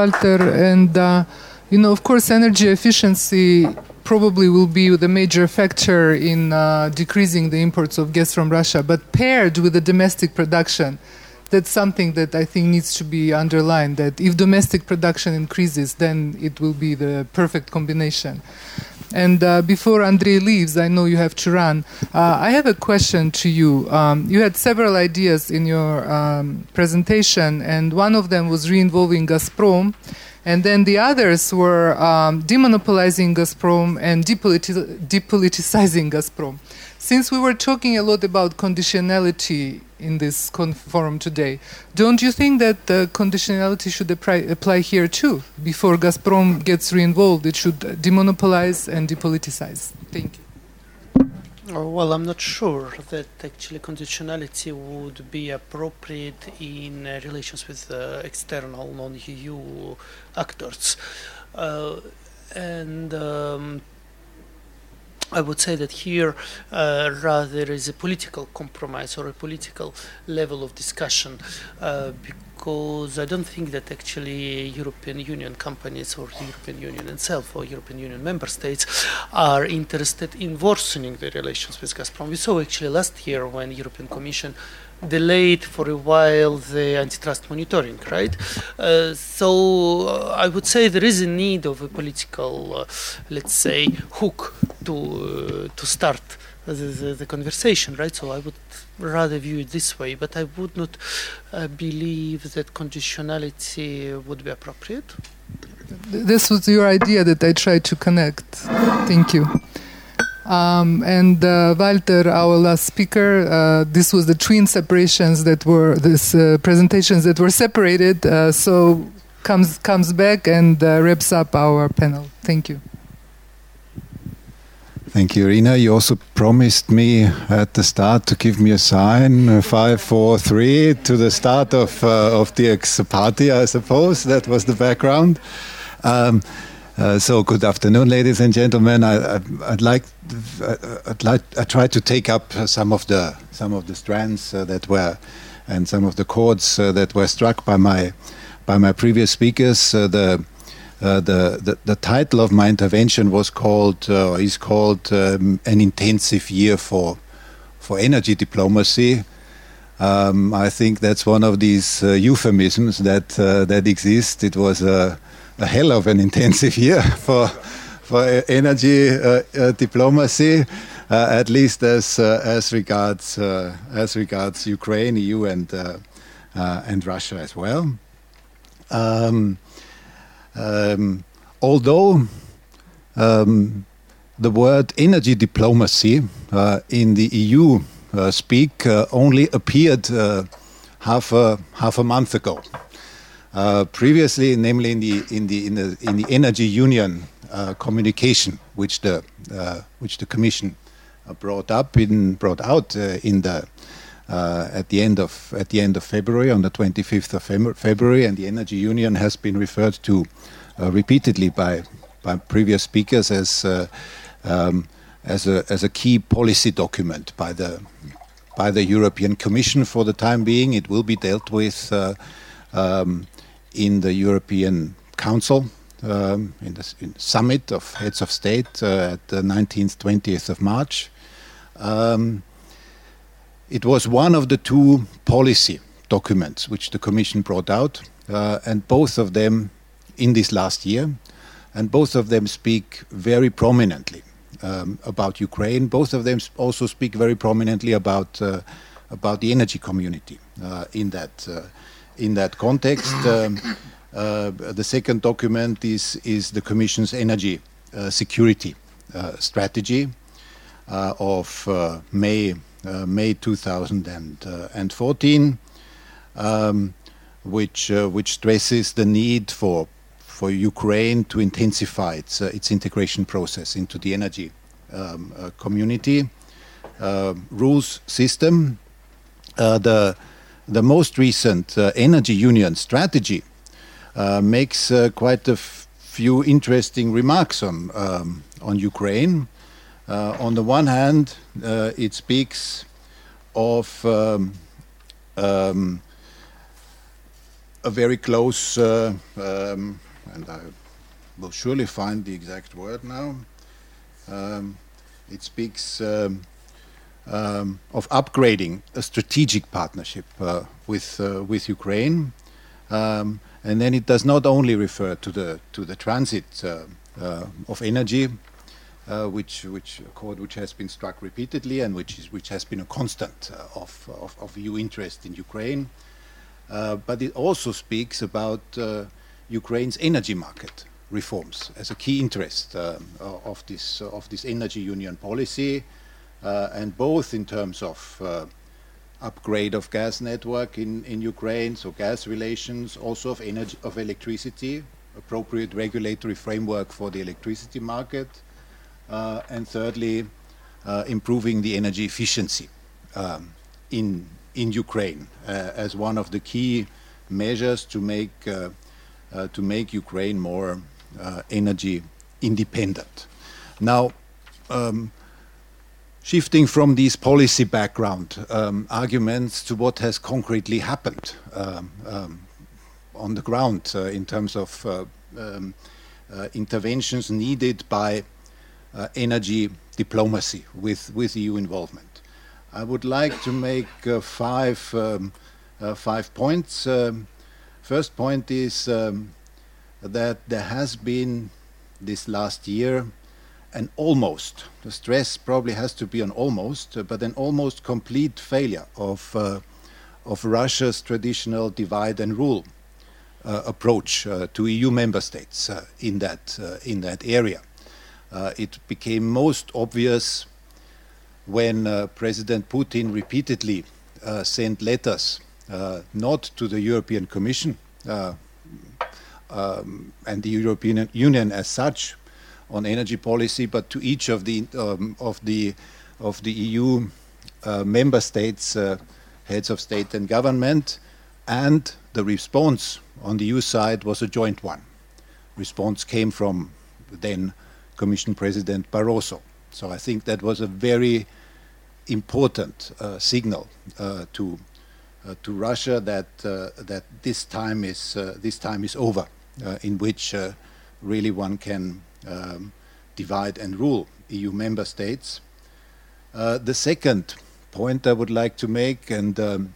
Walter, and uh, you know, of course, energy efficiency probably will be the major factor in uh, decreasing the imports of gas from Russia. But paired with the domestic production, that's something that I think needs to be underlined. That if domestic production increases, then it will be the perfect combination. And uh, before Andre leaves, I know you have to run. Uh, I have a question to you. Um, you had several ideas in your um, presentation, and one of them was re-involving Gazprom, and then the others were um, demonopolizing Gazprom and depoliti- depoliticizing Gazprom. Since we were talking a lot about conditionality in this forum today, don't you think that the conditionality should apply, apply here too? Before Gazprom gets re-involved, it should demonopolize and depoliticize. Thank you. Oh, well, I'm not sure that actually conditionality would be appropriate in uh, relations with uh, external non-EU actors, uh, and. Um, I would say that here uh, rather is a political compromise or a political level of discussion uh, because I don't think that actually European Union companies or the European Union itself or European Union member states are interested in worsening the relations with Gazprom. We saw actually last year when European Commission delayed for a while the antitrust monitoring, right? Uh, so uh, I would say there is a need of a political, uh, let's say, hook to uh, to start the, the, the, conversation, right? So I would rather view it this way, but I would not uh, believe that conditionality would be appropriate. This was your idea that I tried to connect. Thank you. Um, and uh, Walter, our last speaker, uh, this was the twin separations that were these uh, presentations that were separated. Uh, so comes comes back and uh, wraps up our panel. Thank you. Thank you, Irina. You also promised me at the start to give me a sign, uh, five, four, three, to the start of of the ex party. I suppose that was the background. Um, uh, so good afternoon, ladies and gentlemen. I, would like, I'd like, I tried to take up some of the some of the strands uh, that were, and some of the chords uh, that were struck by my by my previous speakers. Uh, the, uh, the, the the title of my intervention was called or is called um, an intensive year for for energy diplomacy. Um, I think that's one of these euphemisms that that exist. It was a a hell of an intensive year for for energy uh, uh, diplomacy, uh, at least as as regards as regards Ukraine, EU, and and Russia as well. Um, um, although um, the word energy diplomacy uh, in the EU uh, speak uh, only appeared half a half a month ago. Uh, previously, namely in the in the in the in the energy union uh, communication, which the uh, which the Commission uh, brought up in brought out uh, in the at the end of at the end of February on the 25th of February, and the energy union has been referred to repeatedly by by previous speakers as um, as a as a key policy document by the by the European Commission for the time being. It will be dealt with. Um, in the European Council, um, in the in summit of heads of state uh, at the 19th, 20th of March. Um, it was one of the two policy documents which the Commission brought out, uh, and both of them in this last year, and both of them speak very prominently um, about Ukraine. Both of them also speak very prominently about uh, about the energy community uh, in that uh, in that context. Um, uh, the second document is, is the Commission's energy uh, security uh, strategy uh, of uh, May, uh, May 2014, um, which, which stresses the need for, for Ukraine to intensify its, its integration process into the energy um, community. rules system. the the most recent uh, energy union strategy uh, makes uh, quite a few interesting remarks on um, on Ukraine. On the one hand, it speaks of um, um, a very close, uh, um, and I will surely find the exact word now. Um, it speaks um, of upgrading a strategic partnership uh, with uh, with Ukraine, um, and then it does not only refer to the to the transit uh, uh, of energy, uh, which which accord which has been struck repeatedly and which is which has been a constant of, of, of EU interest in Ukraine. But it also speaks about Ukraine's energy market reforms as a key interest um, of this of this energy union policy, and both in terms of uh, upgrade of gas network in, in Ukraine, so gas relations, also of energy of electricity, appropriate regulatory framework for the electricity market, uh, and thirdly, uh, improving the energy efficiency um, in in Ukraine uh, as one of the key measures to make to make Ukraine more energy independent. Now. Um, shifting from these policy background um, arguments to what has concretely happened um, um, on the ground uh, in terms of uh, um, uh, interventions needed by uh, energy diplomacy with, with EU involvement. I would like to make uh, five, um, five points. Um, first point is that there has been this last year an almost, the stress probably has to be an almost, uh, but an almost complete failure of, uh, of Russia's traditional divide and rule uh, approach to EU member states in, that, in that area. Uh, it became most obvious when uh, President Putin repeatedly uh, sent letters not to the European Commission um, and the European Union as such on energy policy, but to each of the um, of the of the EU uh, member states, uh, heads of state and government, and the response on the EU side was a joint one. Response came from then Commission President Barroso. So I think that was a very important uh, signal uh, to uh, to Russia that uh, that this time is this time is over, in which really one can um, divide and rule EU member states. the second point I would like to make, and um,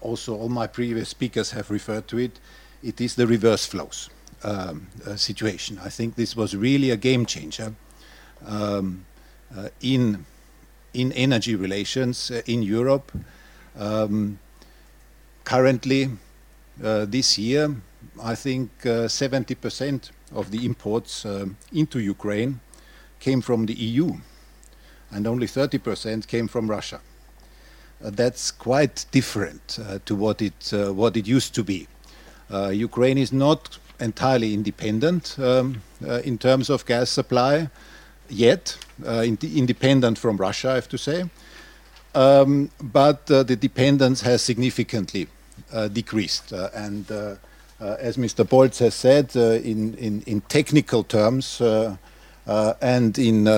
also all my previous speakers have referred to it, it is the reverse flows um, uh, situation. I think this was really a game changer um, uh, in in energy relations uh, in Europe. Um, currently, uh, this year, I think 70% uh, of the imports um, into Ukraine came from the EU, and only 30% came from Russia. Uh, that's quite different to what it what it used to be. Ukraine is not entirely independent um, uh, in terms of gas supply yet, uh, in independent from Russia, I have to say. Um, but uh, the dependence has significantly decreased. And as Mr. Bolz has said, in, in, in, technical terms and in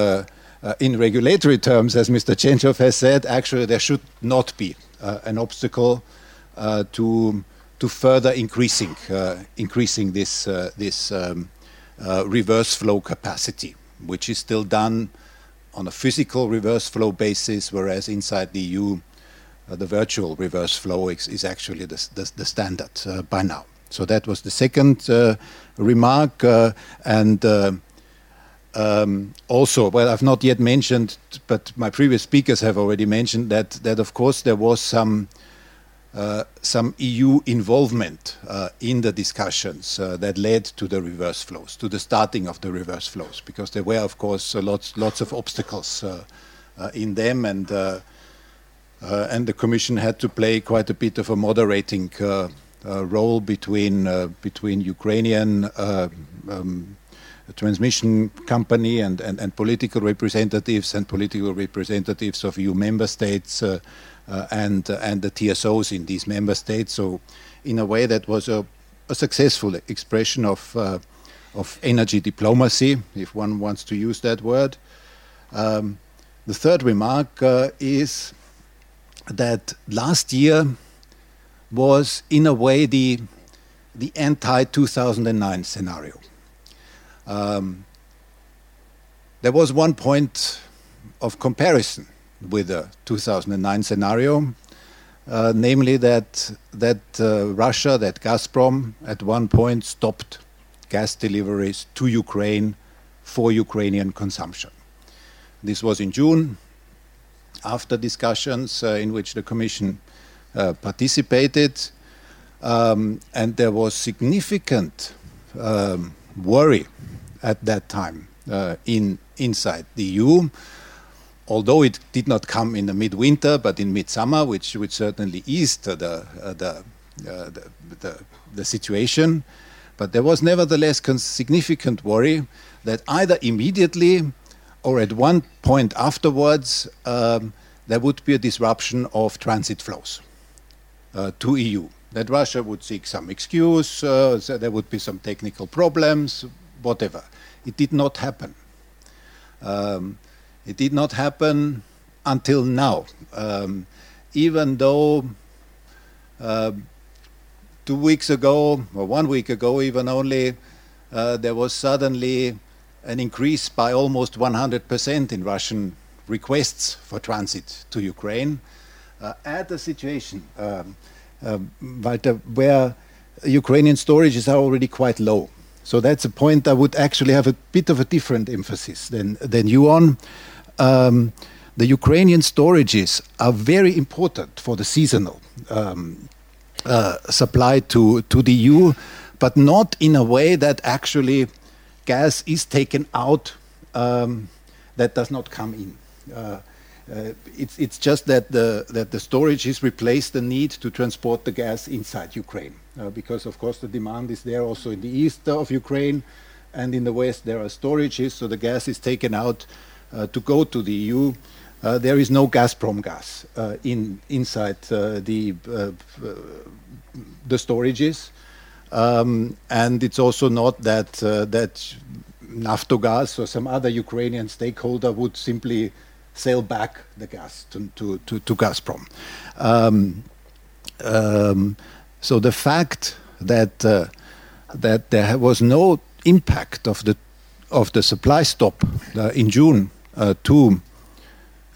uh, in regulatory terms, as Mr. Chenchov has said, actually there should not be uh, an obstacle uh, to to further increasing uh, increasing this uh, this um, uh, reverse flow capacity, which is still done on a physical reverse flow basis, whereas inside the EU, uh, the virtual reverse flow is, is actually the, the, the standard uh, by now. So that was the second uh, remark, and. Um, also, well, I've not yet mentioned, but my previous speakers have already mentioned that that of course there was some uh, some EU involvement uh, in the discussions uh, that led to the reverse flows, to the starting of the reverse flows, because there were, of course, lots lots of obstacles in them, and and the Commission had to play quite a bit of a moderating role between between Ukrainian. Um, transmission company and, and, and, political representatives and political representatives of EU member states uh, uh, and uh, and the TSOs in these member states. So, in a way, that was a, a successful expression of uh, of energy diplomacy, if one wants to use that word. Um, the third remark uh, is that last year was, in a way, the the anti 2009 scenario. Um, there was one point of comparison with the 2009 scenario, uh, namely that that uh, Russia, that Gazprom, at one point stopped gas deliveries to Ukraine for Ukrainian consumption. This was in June, after discussions uh, in which the Commission participated, um, and there was significant um, worry at that time uh, in inside the EU although it did not come in the midwinter, but in midsummer, which which certainly eased the uh, the, uh, the, the, the situation. But there was nevertheless significant worry that either immediately or at one point afterwards um, there would be a disruption of transit flows uh, to EU. That Russia would seek some excuse, uh, so there would be some technical problems, whatever. It did not happen. Um, it did not happen until now, um, even though uh, two weeks ago, or one week ago, even only, uh, there was suddenly an increase by almost 100% in Russian requests for transit to Ukraine uh, at a situation um, um Walter, where Ukrainian storages are already quite low. So that's a point I would actually have a bit of a different emphasis than, than you on um, the Ukrainian storages are very important for the seasonal um, uh, supply to, to the EU, but not in a way that actually gas is taken out um, that does not come in. Uh, uh, it's, it's just that the, that the storage has replaced the need to transport the gas inside Ukraine. Uh, because, of course, the demand is there also in the east of Ukraine, and in the west there are storages, so the gas is taken out uh, to go to the EU, uh, there is no Gazprom gas uh, in inside the the storages, um, and it's also not that that Naftogaz or some other Ukrainian stakeholder would simply sell back the gas to, to, to, to Gazprom. Um, um, so the fact that uh, that there was no impact of the of the supply stop uh, in June uh, to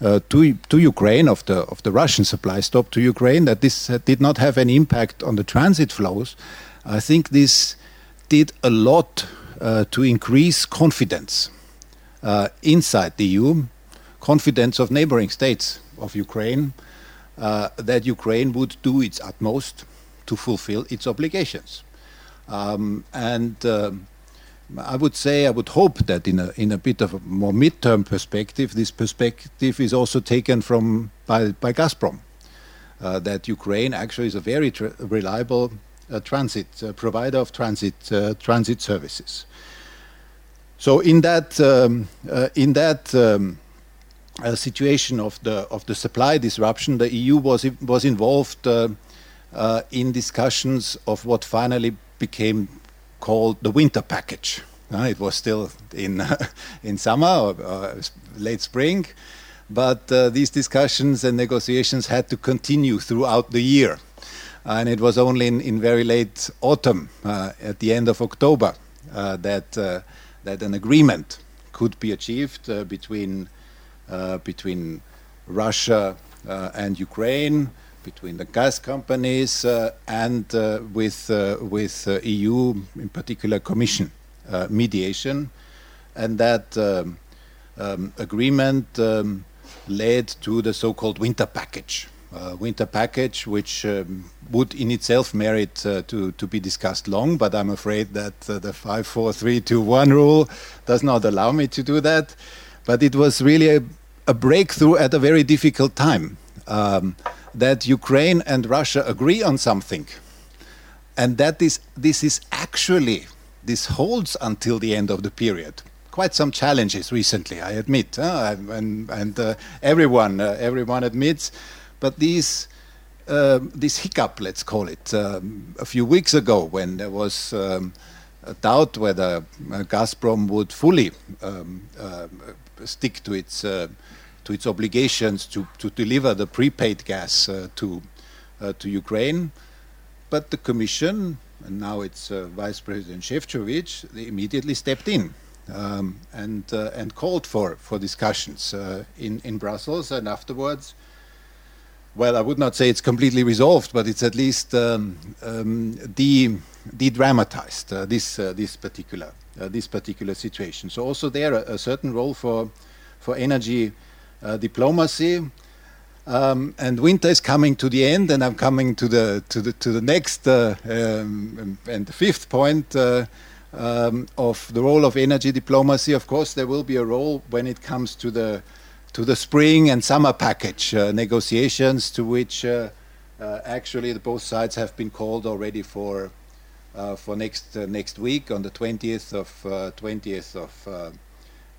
uh, to to Ukraine of the of the Russian supply stop to Ukraine that this did not have any impact on the transit flows. I think this did a lot uh, to increase confidence uh, inside the EU, confidence of neighboring states of Ukraine uh, that Ukraine would do its utmost to fulfill its obligations. Um, and um, I would say, I would hope that in a in a bit of a more midterm perspective, this perspective is also taken from by by Gazprom. Uh, that Ukraine actually is a very reliable uh, transit uh, provider of transit uh, transit services. So in that um, uh, in that um, uh, situation of the of the supply disruption, the EU was was involved in discussions of what finally became called the winter package. Uh, it was still in in summer or, late spring, but uh, these discussions and negotiations had to continue throughout the year, and it was only in, in very late autumn, uh, at the end of October, uh, that uh, that an agreement could be achieved uh, between between Russia and Ukraine between the gas companies uh, and uh, with uh, with EU, in particular, Commission mediation, and that um, um, agreement um, led to the so-called winter package. Uh, winter package, which would in itself merit uh, to, be discussed long, but I'm afraid that uh, the 5, 4, 3, 2, 1 rule does not allow me to do that. But it was really a, breakthrough at a very difficult time. Um, that Ukraine and Russia agree on something, and that this, this is actually, this holds until the end of the period. Quite some challenges recently, I admit, uh, and, and uh, everyone, uh, everyone admits, but these, um, this hiccup, let's call it, um, a few weeks ago when there was um, a doubt whether uh, Gazprom would fully um, uh, stick to its uh, to its obligations to, to deliver the prepaid gas uh, to, uh, to Ukraine. But the Commission and now it's uh, Vice President Šefčovič, they immediately stepped in um, and uh, and called for for discussions uh, in in Brussels, and afterwards. Well, I would not say it's completely resolved, but it's at least um, um, de de-dramatized uh, this this particular this particular situation. So also there a, a certain role for for energy diplomacy. Um, and winter is coming to the end, and I'm coming to the to the to the next uh, um, and the fifth point uh, um, of the role of energy diplomacy. Of course, there will be a role when it comes to the to the spring and summer package uh, negotiations, to which uh, uh, actually both sides have been called already for uh, for next next week on the 20th of 20th of uh,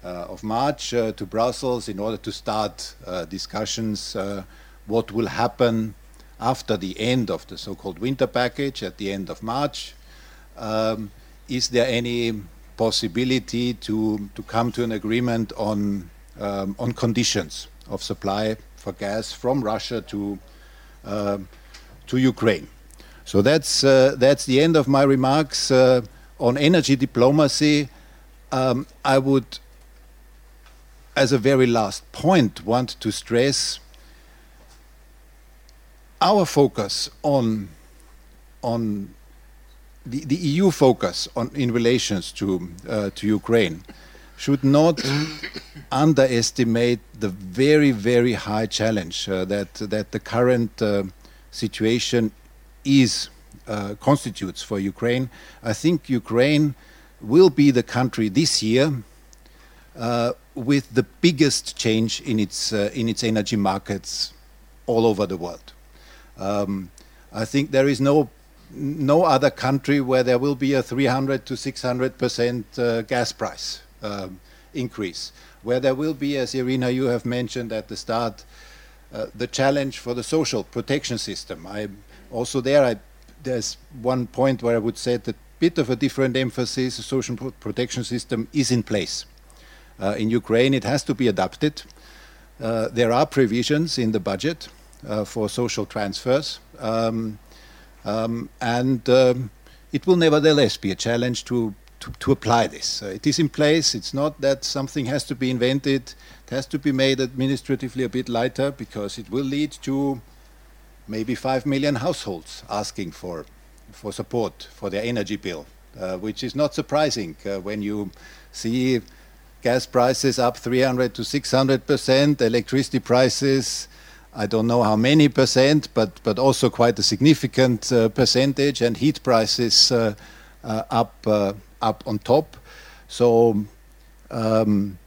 of March uh, to Brussels in order to start uh, discussions what will happen after the end of the so-called winter package at the end of March. Um, is there any possibility to, to come to an agreement on, um, on conditions of supply for gas from Russia to, uh, to Ukraine? So that's, uh, that's the end of my remarks uh, on energy diplomacy. Um, I would as a very last point, want to stress our focus on on the, the EU focus on in relations to uh, to Ukraine should not underestimate the very very high challenge uh, that that the current uh, situation is uh, constitutes for Ukraine. I think Ukraine will be the country this year uh, with the biggest change in its uh, in its energy markets all over the world. Um, I think there is no no other country where there will be a 300 to 600 percent uh, gas price um, increase, where there will be, as Irina you have mentioned at the start, uh, the challenge for the social protection system. I also there I, there's one point where I would say that a bit of a different emphasis. The social protection system is in place. Uh, in Ukraine, it has to be adapted. Uh, there are provisions in the budget uh, for social transfers, um, um, and um, it will nevertheless be a challenge to, to, to apply this. it is in place. It's not that something has to be invented. It has to be made administratively a bit lighter because it will lead to maybe 5 million households asking for, for support for their energy bill, uh, which is not surprising uh, when you see gas prices up 300 to 600 percent, electricity prices, I don't know how many percent, but, but also quite a significant uh, percentage, and heat prices uh, uh, up, uh, up on top. So um,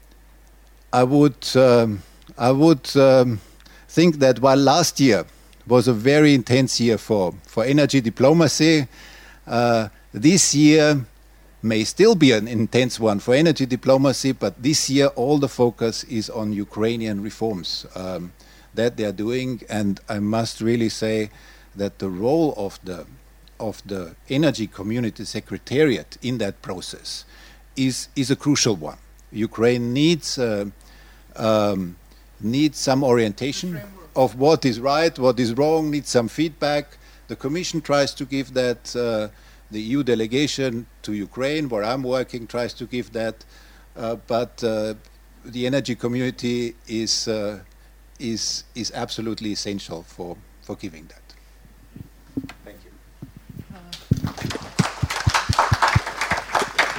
I would, um, I would um, think that while last year was a very intense year for, for energy diplomacy, uh, this year may still be an intense one for energy diplomacy, but this year all the focus is on Ukrainian reforms um, that they are doing. And I must really say that the role of the of the energy community secretariat in that process is is a crucial one. Ukraine needs uh, um, needs some orientation of what is right, what is wrong, needs some feedback. The Commission tries to give that. Uh, the EU delegation to Ukraine, where I'm working, tries to give that, uh, but uh, the energy community is, uh, is, is absolutely essential for, for giving that.